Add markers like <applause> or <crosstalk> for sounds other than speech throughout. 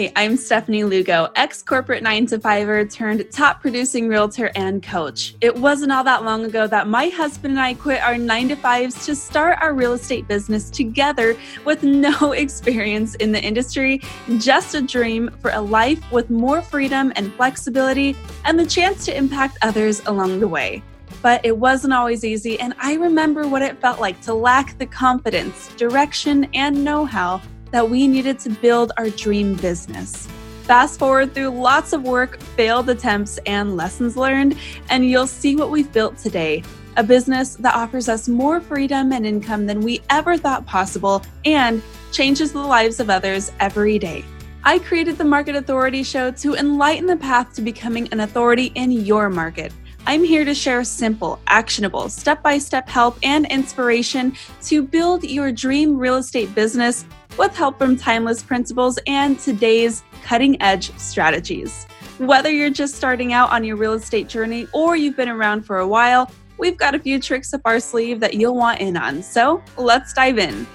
Hi, I'm Stephanie Lugo, ex corporate 9 to 5er turned top producing realtor and coach. It wasn't all that long ago that my husband and I quit our 9 to 5s to start our real estate business together with no <laughs> experience in the industry, just a dream for a life with more freedom and flexibility and the chance to impact others along the way. But it wasn't always easy, and I remember what it felt like to lack the confidence, direction, and know how that we needed to build our dream business. Fast forward through lots of work, failed attempts, and lessons learned, and you'll see what we've built today a business that offers us more freedom and income than we ever thought possible and changes the lives of others every day. I created the Market Authority Show to enlighten the path to becoming an authority in your market. I'm here to share simple, actionable, step by step help and inspiration to build your dream real estate business with help from timeless principles and today's cutting edge strategies. Whether you're just starting out on your real estate journey or you've been around for a while, we've got a few tricks up our sleeve that you'll want in on. So let's dive in.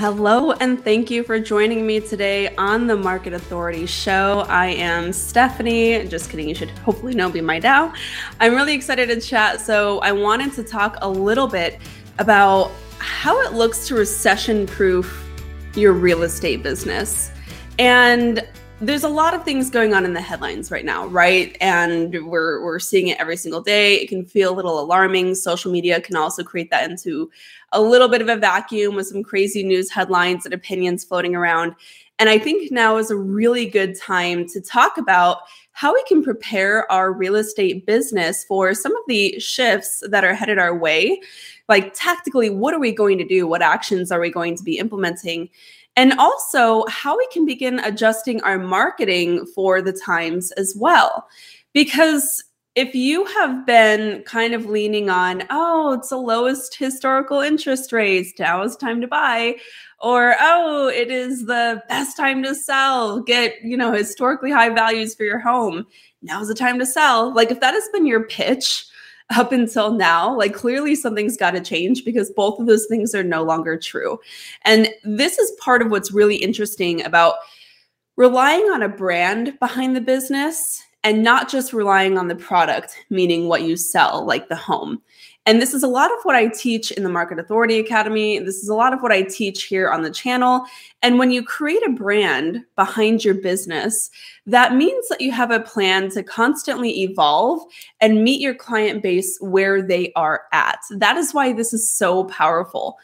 Hello, and thank you for joining me today on the Market Authority Show. I am Stephanie. Just kidding, you should hopefully know me by now. I'm really excited to chat. So, I wanted to talk a little bit about how it looks to recession proof your real estate business. And there's a lot of things going on in the headlines right now, right? And we're we're seeing it every single day. It can feel a little alarming. Social media can also create that into a little bit of a vacuum with some crazy news headlines and opinions floating around. And I think now is a really good time to talk about how we can prepare our real estate business for some of the shifts that are headed our way. Like, tactically, what are we going to do? What actions are we going to be implementing? And also, how we can begin adjusting our marketing for the times as well. Because if you have been kind of leaning on, oh, it's the lowest historical interest rates, now is time to buy, or oh, it is the best time to sell, get, you know, historically high values for your home, now's the time to sell. Like if that has been your pitch up until now, like clearly something's got to change because both of those things are no longer true. And this is part of what's really interesting about relying on a brand behind the business and not just relying on the product, meaning what you sell, like the home. And this is a lot of what I teach in the Market Authority Academy. This is a lot of what I teach here on the channel. And when you create a brand behind your business, that means that you have a plan to constantly evolve and meet your client base where they are at. That is why this is so powerful.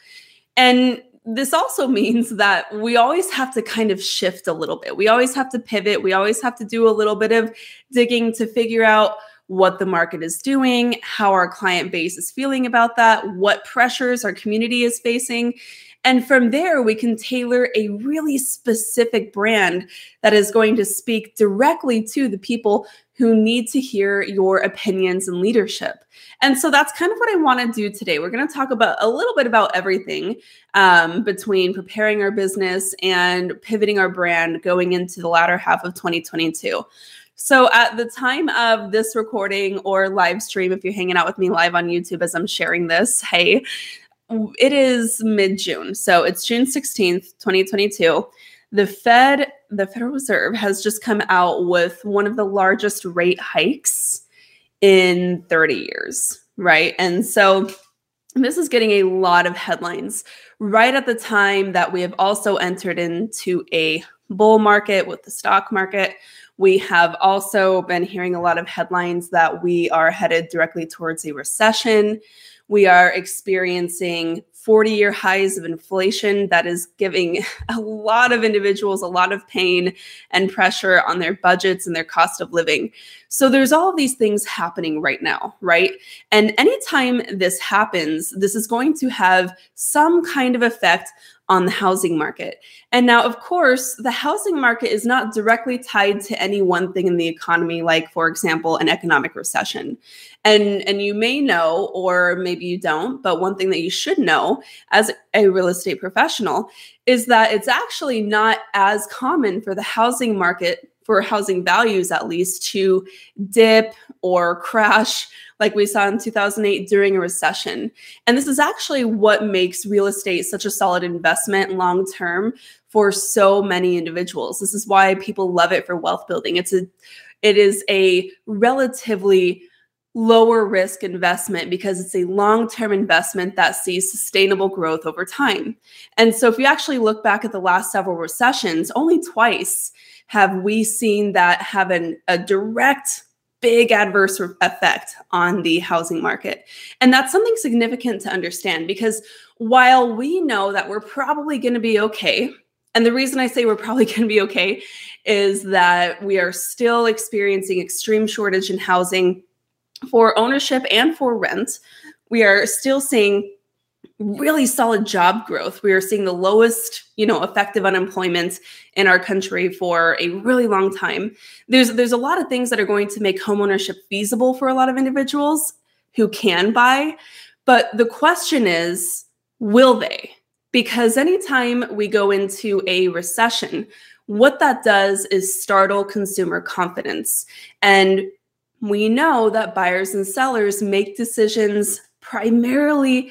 And this also <laughs> means that we always have to kind of shift a little bit. We always have to pivot. We always have to do a little bit of digging to figure out what the market is doing, how our client base is feeling about that, what pressures our community is facing. And from there, we can tailor a really specific brand that is going to speak directly to the people who need to hear your opinions and leadership. And so that's kind of what I want to do today. We're going to talk about a little bit about everything um, between preparing our business and pivoting our brand going into the latter half of 2022. So, at the time of this recording or live stream, if you're hanging out with me live on YouTube as I'm sharing this, hey, it is mid June. So, it's June 16th, 2022. The Fed, the Federal Reserve, has just come out with one of the largest rate hikes in 30 years, right? And so, this is getting a lot of headlines right at the time that we have also entered into a bull market with the stock market we have also been hearing a lot of headlines that we are headed directly towards a recession. We are experiencing 40 year highs of inflation that is giving <laughs> a lot of individuals a lot of pain and pressure on their budgets and their cost of living. So there's all of these things happening right now, right? And anytime this happens, this is going to have some kind of effect on the housing market. And now, of course, the housing market is not directly tied to any one thing in the economy, like, for example, an economic recession. And, and you may know, or maybe you don't, but one thing that you should know as a real estate professional is that it's actually not as common for the housing market, for housing values at least, to dip or crash like we saw in 2008 during a recession. And this is actually what makes real estate such a solid investment long term for so many individuals. This is why people love it for wealth building. It's a it is a relatively lower risk investment because it's a long term investment that sees sustainable growth over time. And so, if you actually look back at the last several recessions, only twice have we seen that have an, a direct big adverse effect on the housing market. And that's something significant to understand because while we know that we're probably going to be okay, and the reason I say we're probably <laughs> going to be okay is that we are still experiencing extreme shortage in housing for ownership and for rent, we are still seeing really solid job growth. We are seeing the lowest, you know, effective unemployment in our country for a really long time. There's there's a lot of things that are going to make homeownership feasible for a lot of individuals who can buy, but the question is, will they? Because anytime we go into a recession, what that does is startle consumer confidence. And we know that buyers and sellers make decisions primarily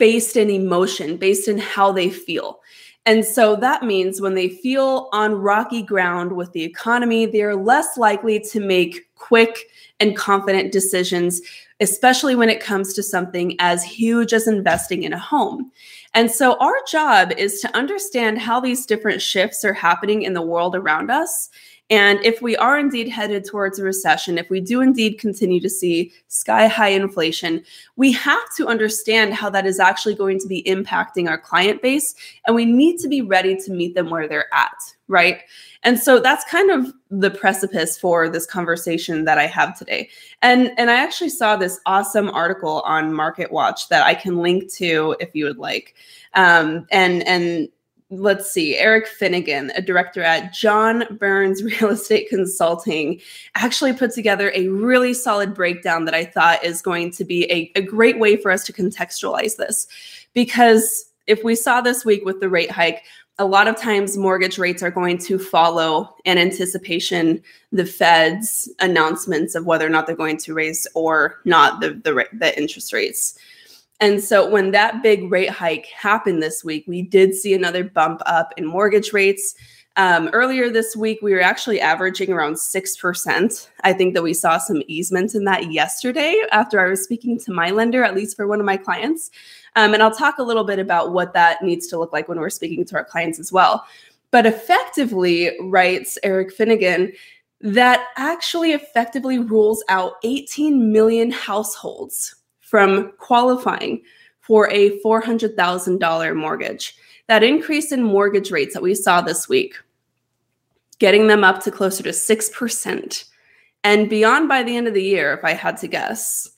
based in emotion, based in how they feel. And so that means when they feel on rocky ground with the economy, they're less likely to make quick and confident decisions, especially when it comes to something as huge as investing in a home. And so our job is to understand how these different shifts are happening in the world around us and if we are indeed headed towards a recession, if we do indeed continue to see sky high inflation, we have to understand how that is actually going to be impacting our client base. And we need to be ready to meet them where they're at, right? And so that's kind of the precipice for this conversation that I have today. And and I actually saw this awesome article on Market Watch that I can link to if you would like. Um, and and let's see, Eric Finnigan, a director at John Burns <laughs> Real Estate Consulting, actually put together a really solid breakdown that I thought is going to be a, a great way for us to contextualize this. Because if we saw this week with the rate hike, a lot of times mortgage rates are going to follow in anticipation the Fed's announcements of whether or not they're going to raise or not the, the, the interest rates. And so when that big rate hike happened this week, we did see another bump up in mortgage rates. Um, earlier this week, we were actually averaging around 6%. I think that we saw some easement in that yesterday after I was speaking to my lender, at least for one of my clients. Um, and I'll talk a little bit about what that needs to look like when we're speaking to our clients as well. But effectively, writes Eric Finnigan, that actually effectively rules out 18 million households from qualifying for a $400,000 mortgage. That increase in mortgage rates that we saw this week, getting them up to closer to 6%, and beyond by the end of the year, if I had to guess,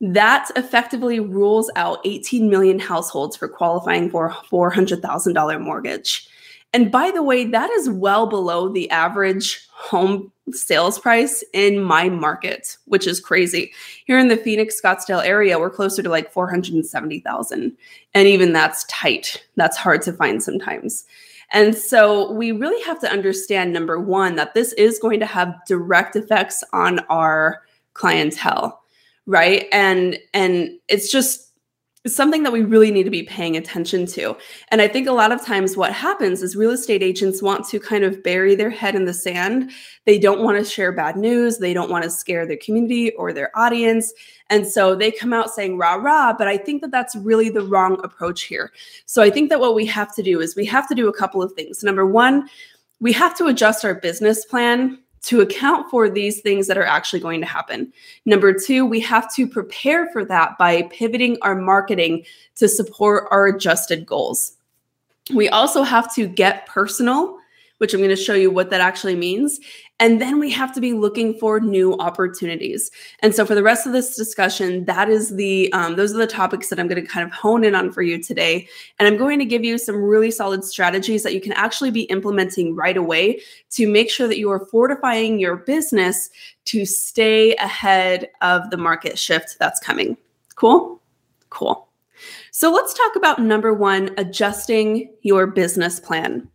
that effectively rules out 18 million households for qualifying for a $400,000 mortgage. And by the way, that is well below the average home sales price in my market, which is crazy. Here in the Phoenix Scottsdale area, we're closer to like 470,000. And even that's tight. That's hard to find sometimes. And so we really have to understand number 1 that this is going to have direct effects on our clientele, right? And and it's just something that we really need to be paying attention to. And I think a lot of times what happens is real estate agents want to kind of bury their head in the sand. They don't want to share bad news. They don't want to scare their community or their audience. And so they come out saying rah rah, but I think that that's really the wrong approach here. So I think that what we have to do is we have to do a couple of things. Number one, we have to adjust our business plan to account for these things that are actually going to happen. Number two, we have to prepare for that by pivoting our marketing to support our adjusted goals. We also have to get personal which I'm going to show you what that actually means. And then we have to be looking for new opportunities. And so for the rest of this discussion, that is the um, those are the topics that I'm going to kind of hone in on for you today. And I'm going to give you some really solid strategies that you can actually be implementing right away to make sure that you are fortifying your business to stay ahead of the market shift that's coming. Cool? Cool. So let's talk about number one, adjusting your business plan.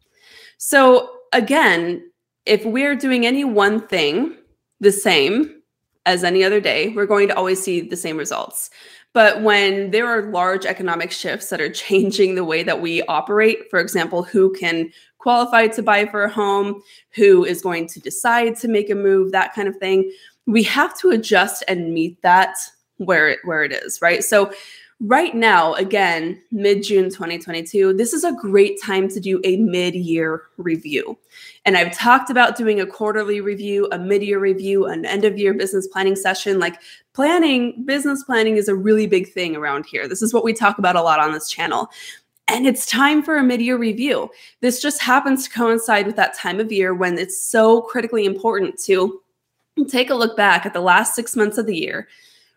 So again, if we're doing any one thing the same, as any other day, we're going to always see the same results. But when there are large economic shifts that are <laughs> changing the way that we operate, for example, who can qualify to buy for a home, who is going to decide to make a move, that kind of thing, we have to adjust and meet that where it where it is, right? So right now, again, mid June 2022, this is a great time to do a mid year review. And I've talked about doing a quarterly review, a mid year review, an end of year business planning session. Like planning, business planning is a really big thing around here. This is what we talk about a lot on this channel. And it's time for a mid year review. This just happens to coincide with that time of year when it's so critically important to take a look back at the last six months of the year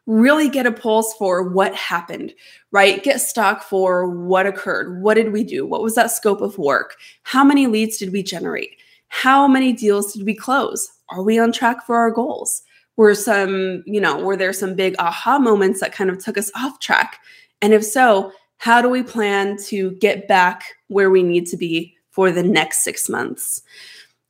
really get a pulse for what happened, right? Get stock for what occurred. What did we do? What was that scope of work? How many leads did we generate? How many deals did we close? Are we on track for our goals? Were some, you know, were there some big aha moments that kind of took us off track? And if so, how do we plan to get back where we need to be for the next six months?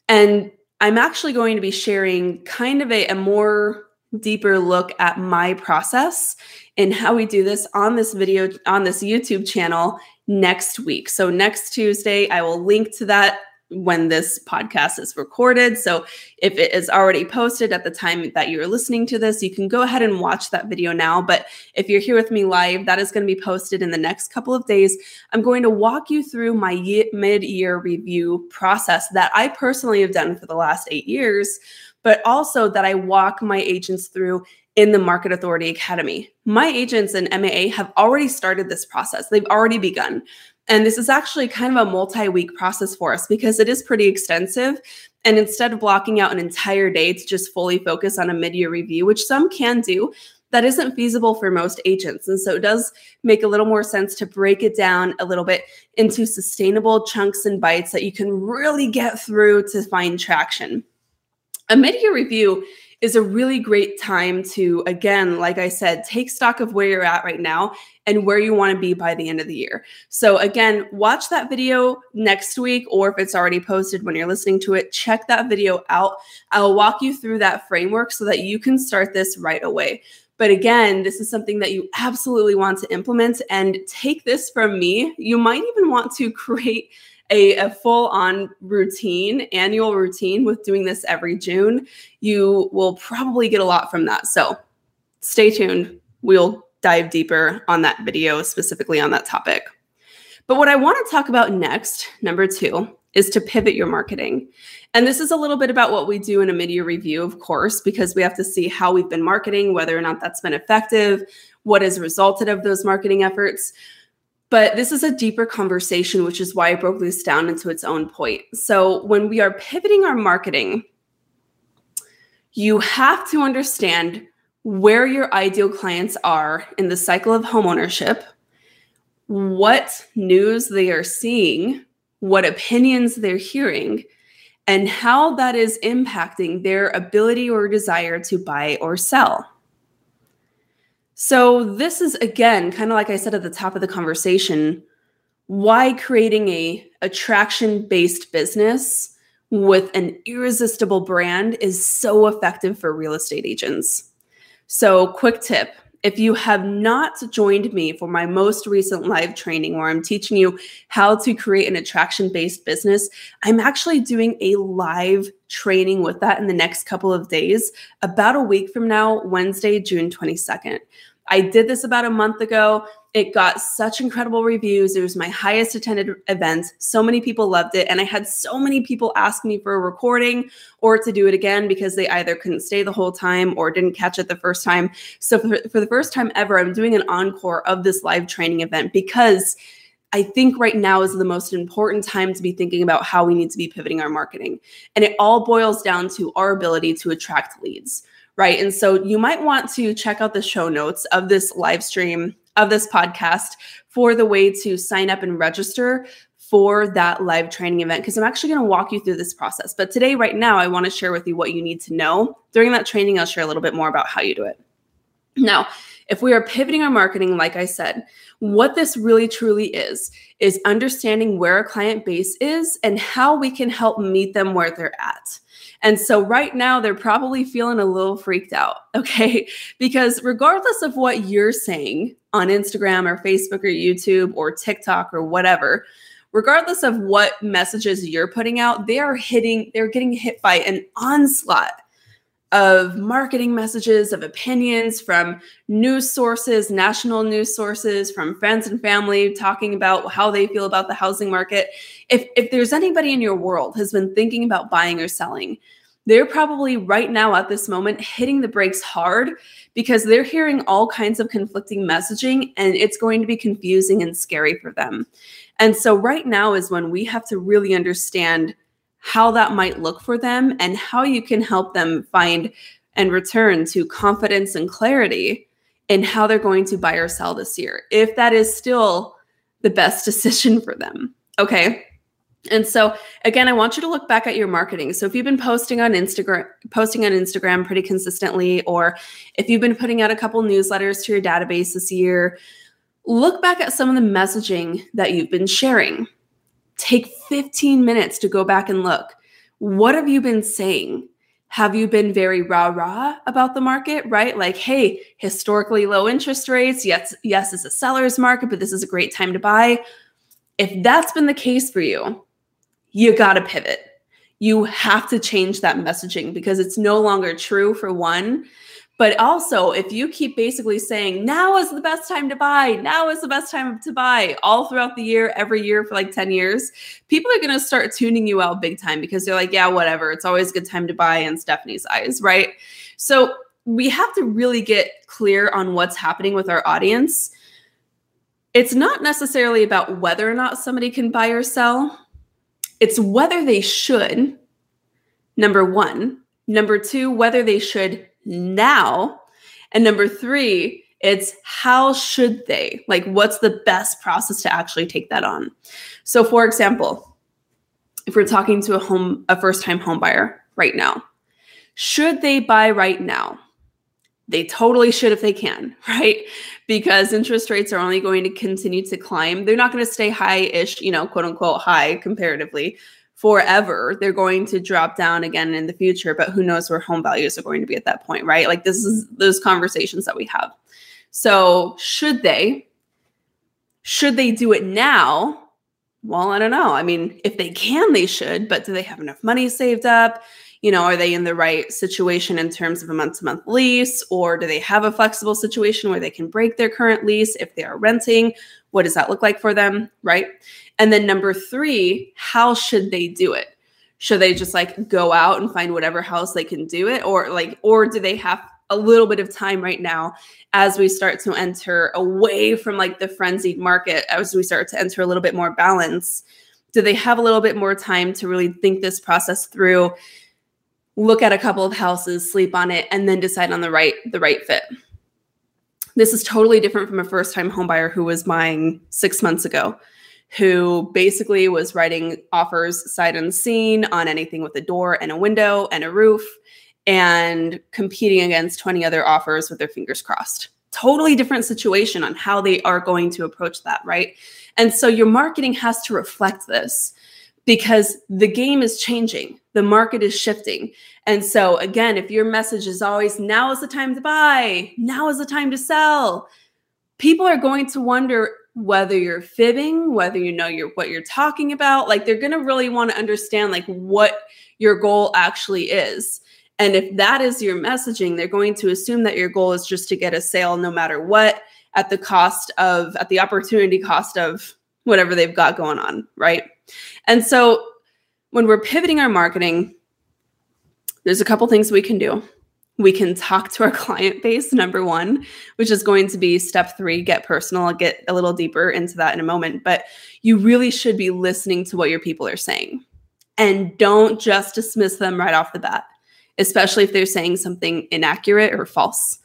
And I'm actually going to be sharing kind of a, a more deeper look at my process and how we do this on this video on this YouTube channel next week. So next Tuesday I will link to that when this podcast is recorded. So if it is already posted at the time that you're listening to this, you can go ahead and watch that video now. But if you're here with me live, that is going to be posted in the next couple of days. I'm going to walk you through my mid year review process that I personally have done for the last eight years but also that I walk my agents through in the Market Authority Academy. My agents in MAA have already started this process, they've already begun. And this is actually kind of a multi week process for us because it is pretty extensive. And instead of blocking out an entire day to just fully focus on a mid year review, which some can do, that isn't feasible for most agents. And so it does make a little more sense to break it down a little bit into sustainable chunks and bites that you can really get through to find traction a mid-year review is a really great time to again like i said take stock of where you're at right now and where you want to be by the end of the year so again watch that video next week or if it's already posted when you're listening to it check that video out i'll walk you through that framework so that you can start this right away but again, this is something that you absolutely want to implement and take this from me. You might even want to <laughs> create a, a full on routine, annual routine with doing this every June, you will probably get a lot from that. So stay tuned. We'll dive deeper on that video, specifically on that topic. But what I want to talk about next, number two, is to pivot your marketing. And this is a little bit about what we do in a mid year review, of course, because we have to see how we've been marketing, whether or not that's been effective, what has resulted of those marketing efforts. But this is a deeper conversation, which is why I broke this down into its own point. So, when we are pivoting our marketing, you have to understand where your ideal clients are in the cycle of homeownership, what news they are seeing, what opinions they're hearing, and how that is impacting their ability or desire to buy or sell. So, this is again, kind of like I said at the top of the conversation, why creating a attraction based business with an irresistible brand is so effective for real estate agents. So, quick tip if you have not joined me for my most recent live training where I'm teaching you how to create an attraction based business, I'm actually doing a live training with that in the next couple of days, about a week from now, Wednesday, June 22nd. I did this about a month ago. It got such incredible reviews. It was my highest attended event. So many people loved it. And I had so many people ask me for a recording or to do it again because they either couldn't stay the whole time or didn't catch it the first time. So for, for the first time ever, I'm doing an encore of this live training event because I think right now is the most important time to be thinking about how we need to be pivoting our marketing. And it all boils down to our ability to attract leads right? And so you might want to check out the show notes of this live stream of this podcast for the way to sign up and register for that live training event because I'm actually going to walk you through this process. But today, right now, I want to share with you what you need to know. During that training, I'll share a little bit more about how you do it. Now, if we are pivoting our marketing, like I said, what this really truly is, is understanding where our client base is and how we can help meet them where they're at. And so right now they're probably feeling a little freaked out, <laughs> okay? Because regardless of what you're saying on Instagram or Facebook or YouTube or TikTok or whatever, regardless of what messages you're putting out, they are hitting, they're getting hit by an onslaught of marketing messages, of opinions from news sources, national news sources, from friends and family talking about how they feel about the housing market. If if there's anybody in your world has been thinking about buying or selling, they're probably right now at this moment hitting the brakes hard because they're hearing all kinds of conflicting messaging and it's going to be confusing and scary for them. And so right now is when we have to really understand how that might look for them and how you can help them find and return to confidence and clarity in how they're going to buy or sell this year, if that is still the best <laughs> decision for them. Okay. And so again, I want you to look back at your marketing. So if you've been posting on Instagram, posting on Instagram pretty consistently, or if you've been putting out a couple newsletters to your database this year, look back at some of the messaging that you've been sharing. Take 15 minutes to go back and look. What have you been saying? Have you been very rah rah about the market, right? Like, hey, historically low interest rates. Yes, yes, it's a seller's market, but this is a great time to buy. If that's been the case for you, you got to pivot. You have to change that messaging because it's no longer true for one. But also, if you keep basically saying, now is the best time to buy, now is the best time to buy, all throughout the year, every year for like 10 years, people are going to start tuning you out big time because they're like, yeah, whatever. It's always a good time to buy in Stephanie's eyes, right? So we have to really get clear on what's happening with our audience. It's not necessarily about whether or not somebody can buy or sell, it's whether they should, number one. Number two, whether they should now. And number three, it's how should they? Like, what's the best process to actually take that on? So, for example, if we're talking to a home, a first time home buyer right now, should they buy right now? They totally should if they can, <laughs> right? Because interest rates are only going to continue to climb. They're not going to stay high ish, you know, quote unquote high comparatively forever. They're going to drop down again in the future, but who knows where home values are going to be at that point, right? Like this is those conversations that we have. So, should they should they do it now? Well, I don't know. I mean, if they can, they should, but do they have enough money saved up? You know, are they in the right situation in terms of a month to month lease, or do they have a flexible situation where they can break their current lease if they are renting? What does that look like for them? Right. And then number three, how should they do it? Should they just like go out and find whatever house they can do it? Or like, or do they have a little bit of time right now as we start to enter away from like the frenzied market, as we start to enter a little bit more balance? Do they have a little bit more time to really think this process through? Look at a couple of houses, sleep on it, and then decide on the right the right fit. This is totally different from a first time homebuyer who was buying six months ago who basically was writing offers sight unseen on anything with a door and a window and a roof and competing against 20 other offers with their fingers crossed. Totally different situation on how they are going to approach that, right? And so your marketing has to reflect this because the game is changing, the market is shifting. And so, again, if your message is always now is the time to buy, now is the time to sell, people are going to wonder whether you're fibbing, whether you know you're what you're talking about, like they're going to really want to understand like what your goal actually is. And if that is your messaging, they're going to assume that your goal is just to get a sale no matter what at the cost of at the opportunity cost of whatever they've got going on, right? And so when we're pivoting our marketing, there's a couple things we can do. We can talk to our <laughs> client base number one which is going to be step three get personal. I'll get a little deeper into that in a moment but you really should be listening to what your people are saying. And don't just dismiss them right off the bat especially if they're saying something inaccurate or false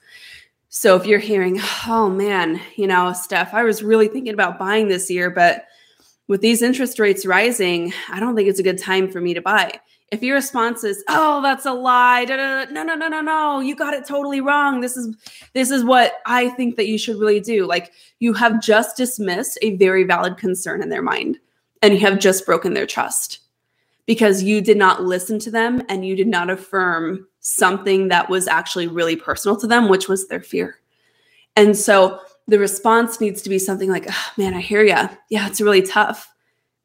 so if you're hearing oh man you know steph i was really thinking about buying this year but with these interest rates rising i don't think it's a good time for me to buy if your response is, "Oh, that's a lie," da, da, da, no, no, no, no, no, you got it totally wrong. This is this is what I think that you should really do. Like you have just dismissed a very valid concern in their mind, and you have just broken their trust because you did not listen to them and you did not affirm something that was actually really personal to them, which was their fear. And so the response needs to be something like, oh, "Man, I hear you. Yeah, it's really tough."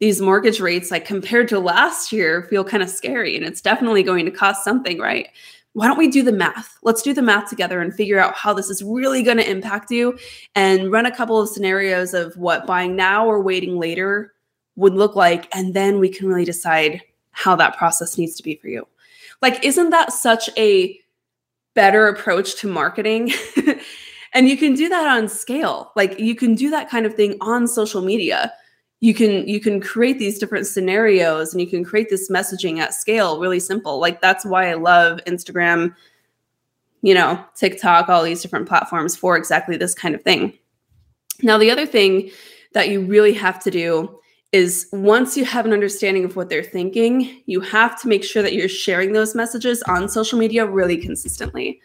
these mortgage rates, like compared to last year, feel kind of scary. And it's definitely going to cost something, right? Why don't we do the math? Let's do the math together and figure out how this is really going to impact you and run a couple of scenarios of what buying now or waiting later would look like. And then we can really decide how that process needs to be for you. Like, isn't that such a better approach to marketing? <laughs> and you can do that on scale. Like, you can do that kind of thing on social media you can you can create these different scenarios and you can create this messaging at scale really simple like that's why i love instagram you know tiktok all these different platforms for exactly this kind of thing now the other thing that you really have to do is once you have an understanding of what they're thinking you have to make sure that you're sharing those messages on social media really consistently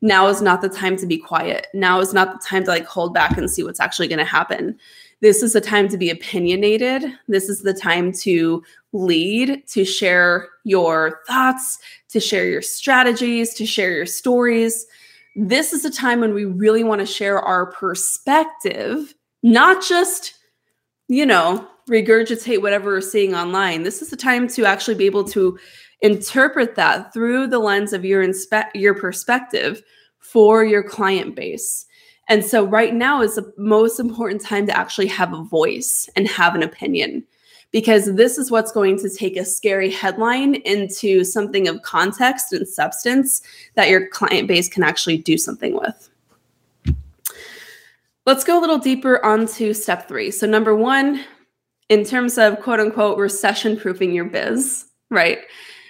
now is not the time to be quiet now is not the time to like hold back and see what's actually going to happen this is the time to be opinionated. This is the time to lead, to share your thoughts, to share your strategies, to share your stories. This is a time when we really want to share our perspective, not just, you know, regurgitate whatever we're seeing online. This is the time to actually be able to interpret that through the lens of your inspe- your perspective for your client base. And so, right now is the most important time to actually have a voice and have an opinion, because this is what's going to take a scary headline into something of context and substance that your client base can actually do something with. Let's go a little deeper onto step three. So, number one, in terms of quote unquote recession proofing your biz, right?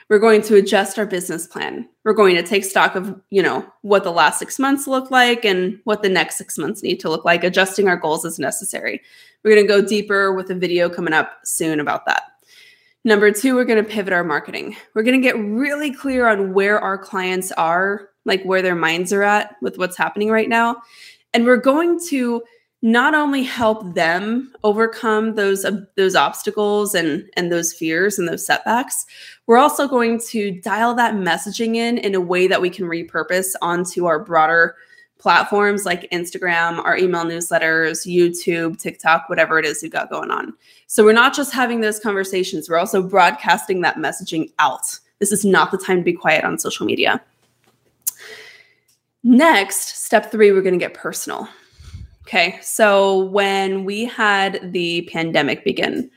we're going to adjust our business plan we're going to take stock of you know what the last six months look like and what the next six months need to look like adjusting our goals as necessary we're going to go deeper with a video coming up soon about that number two we're going to pivot our marketing we're going to get really clear on where our clients are like where their minds are at with what's happening right now and we're going to not only help them overcome those uh, those obstacles and and those fears and those setbacks we're also going to dial that messaging in in a way that we can repurpose onto our broader platforms like Instagram, our email newsletters, YouTube, TikTok, whatever it is you've got going on. So we're not just having those conversations, we're also broadcasting that messaging out. This is not the time to be quiet on social media. Next, step three, we're going to get personal. Okay. So when we had the pandemic begin,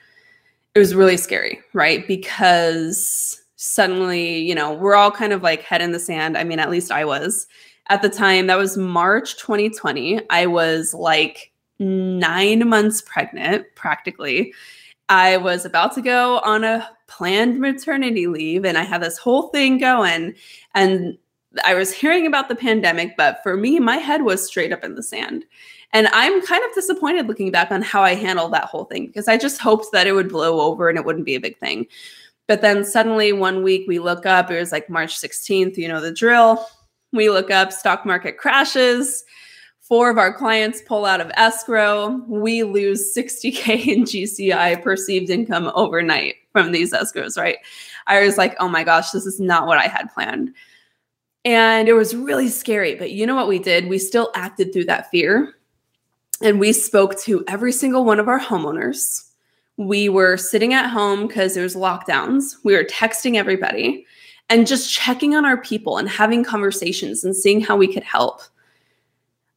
it was really scary, right? Because suddenly, you know, we're all kind of like head in the sand. I mean, at least I was at the time. That was March 2020. I was like nine months pregnant, practically. I was about to go on a planned maternity leave and I had this whole thing going. And I was hearing about the pandemic, but for me, my head was straight up in the sand. And I'm kind of disappointed looking back on how I handled that whole thing because I just hoped that it would blow over and it wouldn't be a big thing. But then suddenly one week we look up, it was like March 16th, you know, the drill. We look up, stock market crashes. Four of our clients pull out of escrow. We lose 60K in GCI perceived income overnight from these escrows, right? I was like, oh my gosh, this is not what I had planned. And it was really scary. But you know what we did? We still acted through that fear and we spoke to every single one of our homeowners. We were sitting at home because there was lockdowns. We were texting everybody and just checking on our people and having conversations and seeing how we could help.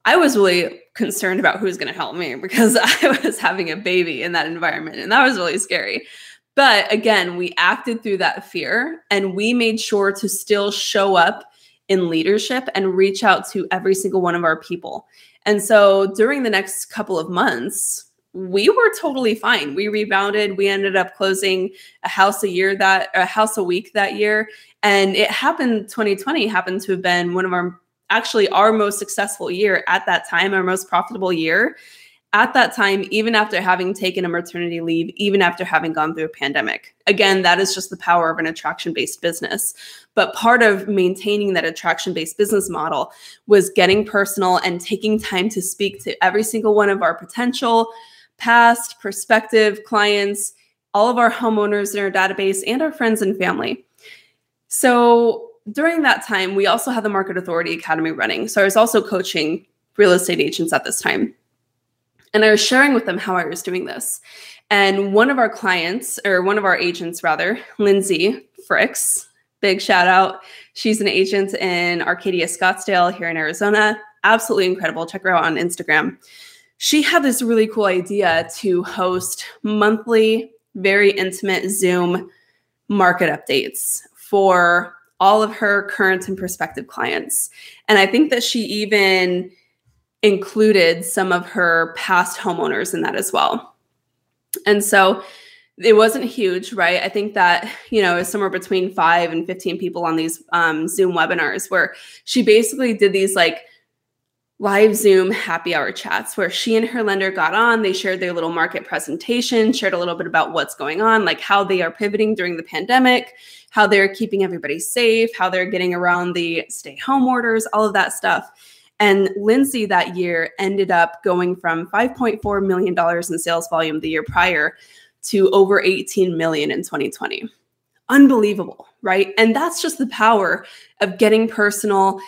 I was really concerned about who was going to help me <laughs> because I was having a baby in that environment and that was really scary. But again, we acted through that fear and we made sure to still show up in leadership and reach out to every single one of our people. And so during the next couple of months, we were totally fine. We rebounded. We ended up closing a house a year that a house a week that year. And it happened 2020 happened to have been one of our actually our most successful year at that time, our most profitable year. At that time, even after having taken a maternity leave, even after having gone through a pandemic. Again, that is just the power of an attraction based business. But part of maintaining that attraction based business model was getting personal and taking time to speak to every single one of our potential, past, prospective clients, all of our homeowners in our database, and our friends and family. So during that time, we also had the Market Authority Academy running. So I was also coaching real estate agents at this time. And I was sharing with them how I was doing this. And one of our clients, or one of our agents rather, Lindsay Fricks, big shout out. She's an agent in Arcadia Scottsdale here in Arizona. Absolutely incredible. Check her out on Instagram. She had this really cool idea to host monthly, very intimate Zoom market updates for all of her current and prospective clients. And I think that she even included some of her past homeowners in that as well. And so it wasn't huge, right? I think that, you know, it's somewhere between five and 15 people on these um, Zoom webinars where she basically did these like live Zoom happy hour chats where she and her lender got on. They shared their little market presentation, shared a little bit about what's going on, like how they are pivoting during the pandemic, how they're keeping everybody safe, how they're getting around the stay home orders, all of that stuff. And Lindsay that year ended up going from $5.4 million in sales volume the year prior to over 18 million in 2020. Unbelievable, right? And that's just the power of getting personal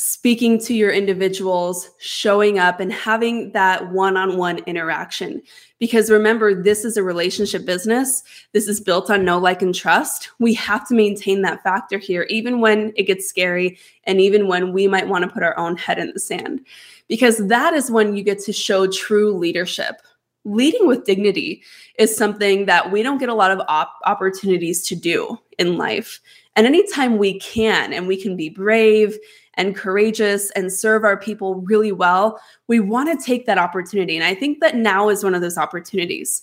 speaking to your individuals, showing up, and having that one on one interaction. Because remember, this is a relationship business. This is built on know, like, and trust. We have to maintain that factor here, even when it gets scary and even when we might want to put our own head in the sand. Because that is when you get to show true leadership. Leading with dignity is something that we don't get a lot of op- opportunities to do in life. And anytime we can, and we can be brave and courageous and serve our people really well, we want to take that opportunity. And I think that now is one of those opportunities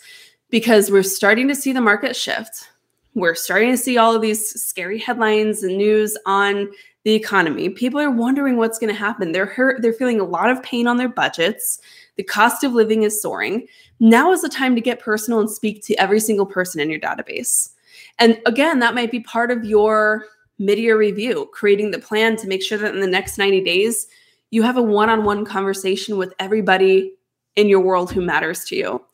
because we're starting to see the market shift. We're starting to see all of these scary headlines and news on the economy. People are wondering what's going to happen. They're hurt, they're feeling a lot of pain on their budgets. The cost of living is soaring. Now is the time to get personal and speak to every single person in your database. And again, that might be part of your mid-year review, creating the plan to make sure that in the next 90 days, you have a one-on-one conversation with everybody in your world who matters to you.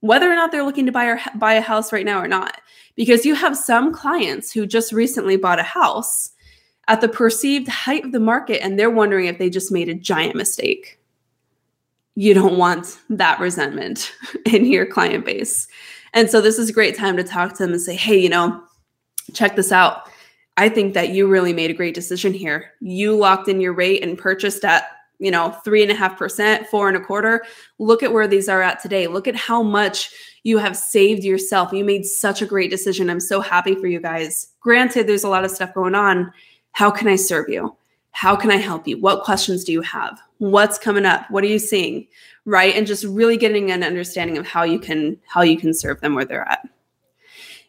Whether or not they're looking to buy or buy a house right now or not. Because you have some clients who just recently bought a house at the perceived height of the market and they're wondering if they just made a giant mistake. You don't want that resentment <laughs> in your client base. And so this is a great time to talk to them and say, hey, you know, check this out. I think that you really made a great decision here. You locked in your rate and purchased at, you know, three and a half percent, four and a quarter. Look at where these are at today. Look at how much you have saved yourself. You made such a great decision. I'm so happy for you guys. Granted, there's a lot of stuff going on. How can I serve you? How can I help you? What questions do you have? What's coming up? What are you seeing? Right? And just really getting an understanding of how you can how you can serve them where they're at.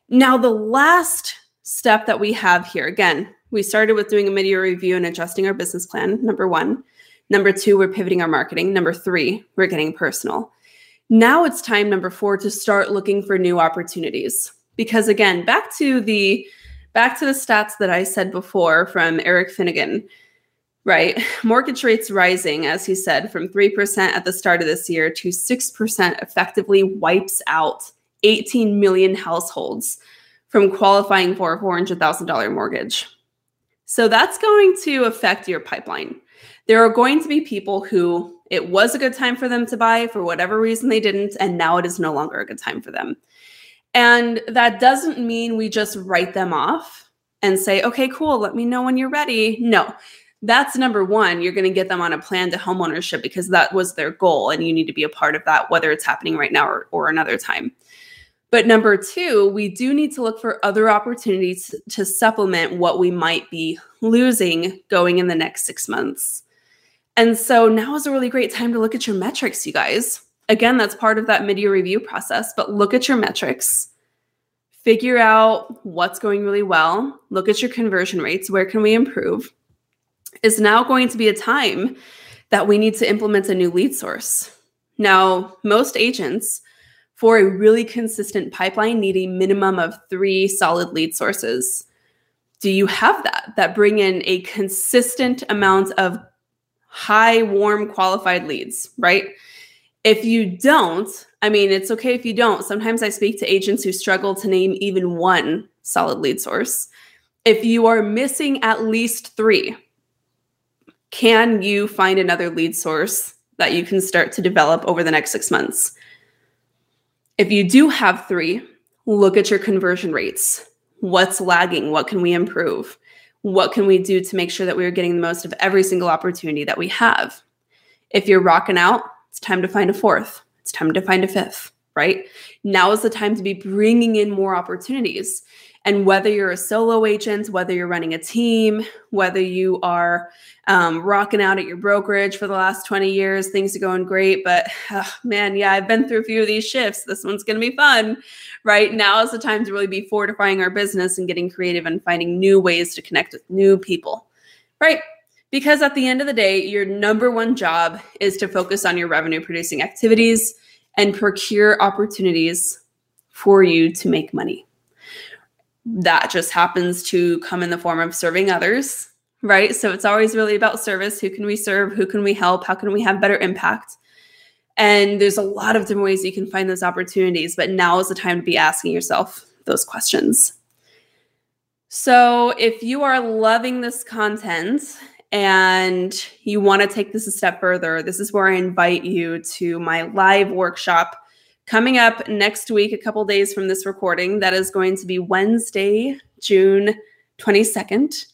Now, the last step that we have here. Again, we started with doing a mid-year review and adjusting our business plan. Number one. Number two, we're pivoting our marketing. Number three, we're getting personal. Now it's time, number four, to start looking for new opportunities. Because again, back to the back to the stats that I said before from Eric Finnigan, right? Mortgage rates rising, as he said, from 3% at the start of this year to 6% effectively wipes out 18 million households from qualifying for a $400,000 mortgage. So that's going to affect your pipeline. There are going to be people who it was a good time for them to buy for whatever reason they didn't, and now it is no longer a good time for them. And that doesn't mean we just write them off and say, okay, cool, let me know when you're ready. No, that's number one. You're going to get them on a plan to homeownership because that was their goal, and you need to be a part of that, whether it's happening right now or, or another time. But number two, we do need to look for other opportunities to supplement what we might be losing going in the next six months. And so now is a really great time to look at your metrics, you guys. Again, that's part of that mid year review process, but look at your metrics, figure out what's going really well, look at your conversion rates. Where can we improve? Is now going to be a time that we need to implement a new lead source Now, most agents for a really consistent pipeline need a minimum of three solid lead sources. Do you have that that bring in a consistent amount of high, warm, qualified leads, right? If you don't, I mean, it's okay if you don't. Sometimes I speak to agents who struggle to name even one solid lead source. If you are missing at least three, can you find another lead source that you can start to develop over the next six months? If you do have three, look at your conversion rates. What's lagging? What can we improve? What can we do to make sure that we are getting the most of every single opportunity that we have? If you're rocking out, it's time to find a fourth. It's time to find a fifth, right? Now is the time to be bringing in more opportunities. And whether you're a solo agent, whether you're running a team, whether you are um, rocking out at your brokerage for the last 20 years, things are going great. But oh, man, yeah, I've been through a few of these shifts. This one's going to be fun, right? Now is the time to really be fortifying our business and getting creative and finding new ways to connect with new people, right? Because at the end of the day, your number one job is to focus on your revenue producing activities and procure opportunities for you to make money that just happens to come in the form of serving others, right? So it's always really about service. Who can we serve? Who can we help? How can we have better impact? And there's a lot of different ways you can find those opportunities, but now is the time to be asking yourself those questions. So if you are loving this content and you want to take this a step further, this is where I invite you to my live workshop coming up next week, a couple days from this recording. That is going to be Wednesday, June 22nd.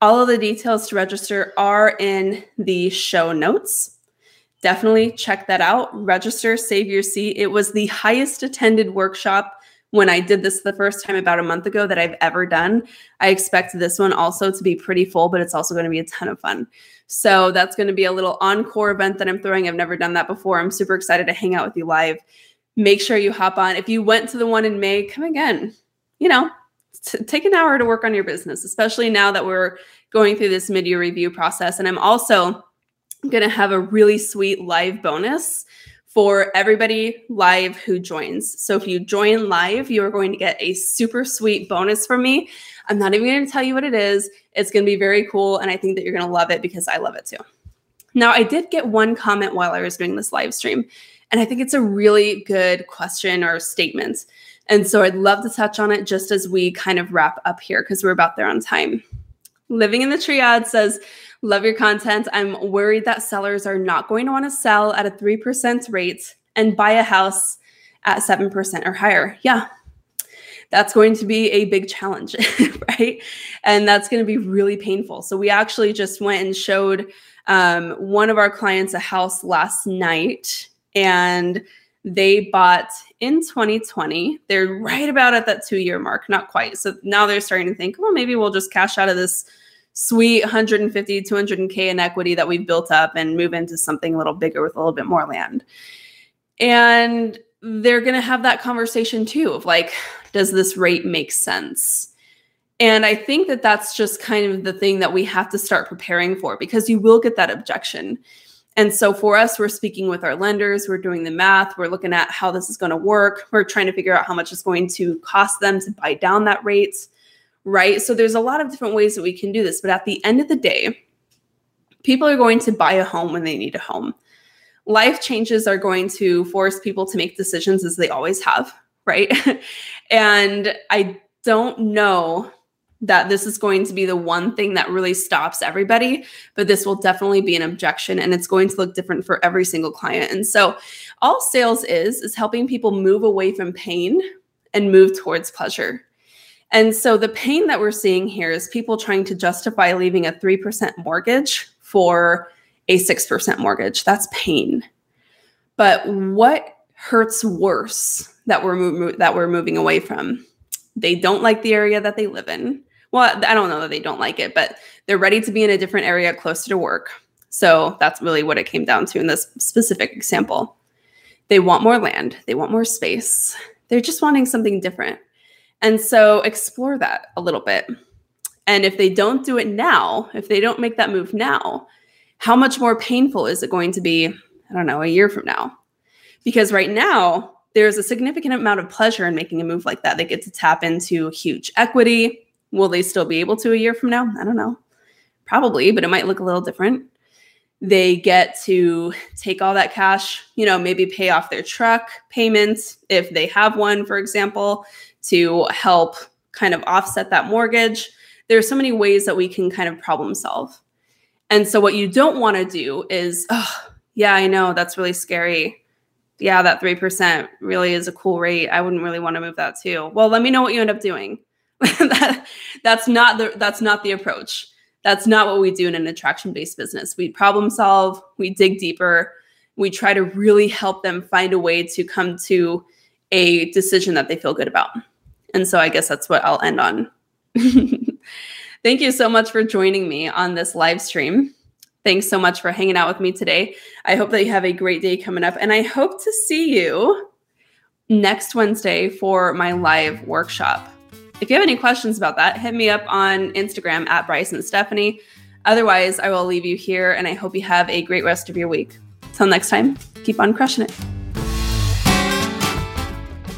All of the details to register are in the show notes. Definitely check that out. Register, save your seat. It was the highest attended workshop when I did this the first time about a month ago that I've ever done. I expect this one also to be pretty full, but it's also going to be a ton of fun. So that's going to be a little encore event that I'm throwing. I've never done that before. I'm super excited to hang out with you live make sure you hop on. If you went to the one in May, come again. You know, t- take an hour to work on your business, especially now that we're going through this mid year review process. And I'm also going to have a really sweet live bonus for everybody live who joins. So if you join live, you are going to get a super sweet bonus from me. I'm not even going to tell you what it is. It's going to be very cool. And I think that you're going to love it because I love it too. Now, I did get one comment while I was doing this live stream. And I think it's a really good question or statement. And so I'd love to touch on it just as we kind of wrap up here because we're about there on time. Living in the Triad says, Love your content. I'm worried that sellers are not going to want to sell at a 3% rate and buy a house at 7% or higher. Yeah, that's going to be a big challenge, <laughs> right? And that's going to be really painful. So we actually just went and showed um, one of our clients a house last night and they bought in 2020. They're right about at that two year mark, not quite. So now they're starting to think, well, maybe we'll just cash out of this sweet 150, 200K in equity that we've built up and move into something a little bigger with a little bit more land. And they're going to have that conversation too of like, does this rate make sense? And I think that that's just kind of the thing that we have to start preparing for because you will get that objection. And so for us, we're speaking with our lenders, we're doing the math, we're looking at how this is going to work, we're trying to figure out how much it's going to cost them to buy down that rate, right? So there's a lot of different ways that we can do this. But at the end of the day, people are going to buy a home when they need a home. Life changes are going to force people to make decisions as they always have, right? <laughs> and I don't know that this is going to be the one thing that really stops everybody, but this will definitely be an objection and it's going to look different for every single client. And so all sales is is helping people move away from pain and move towards pleasure. And so the pain that we're seeing here is people trying to justify leaving a 3% mortgage for a 6% mortgage. That's pain. But what hurts worse that we're mo- that we're moving away from? They don't like the area that they live in well, I don't know that they don't like it, but they're ready to be in a different area closer to work. So that's really what it came down to in this specific example. They want more land, they want more space, they're just wanting something different. And so explore that a little bit. And if they don't do it now, if they don't make that move now, how much more painful is it going to be? I don't know, a year from now. Because right now, there's a significant amount of pleasure in making a move like that. They get to tap into huge equity. Will they still be able to a year from now? I don't know. Probably, but it might look a little different. They get to take all that cash, you know, maybe pay off their truck payments if they have one, for example, to help kind of offset that mortgage. There are so many ways that we can kind of problem solve. And so, what you don't want to do is, oh, yeah, I know that's really scary. Yeah, that 3% really is a cool rate. I wouldn't really want to move that too. Well, let me know what you end up doing. <laughs> that, that's not the that's not the approach. That's not what we do in an attraction-based business. We problem solve, we dig deeper, we try to really help them find a way to come to a decision that they feel good about. And so I guess that's what I'll end on. <laughs> Thank you so much for joining me on this live stream. Thanks so much for hanging out with me today. I hope that you have a great day coming up, and I hope to see you next Wednesday for my live workshop. If you have any questions about that, hit me up on Instagram at Bryce and Stephanie. Otherwise, I will leave you here, and I hope you have a great rest of your week. Till next time, keep on crushing it.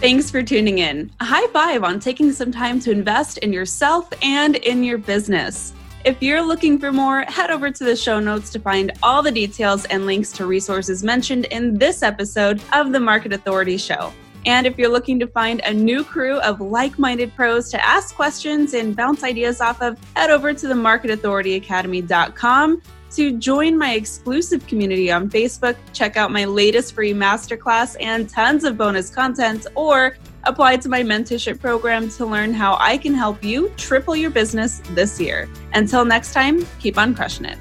Thanks for tuning in. A high five on taking some time to invest in yourself and in your business. If you're looking for more, head over to the show notes to find all the details and links to resources mentioned in this episode of the Market Authority Show. And if you're looking to find a new crew of like minded pros to ask questions and bounce ideas off of, head over to the marketauthorityacademy.com to join my exclusive community on Facebook, check out my latest free masterclass and tons of bonus content, or apply to my mentorship program to learn how I can help you triple your business this year. Until next time, keep on crushing it.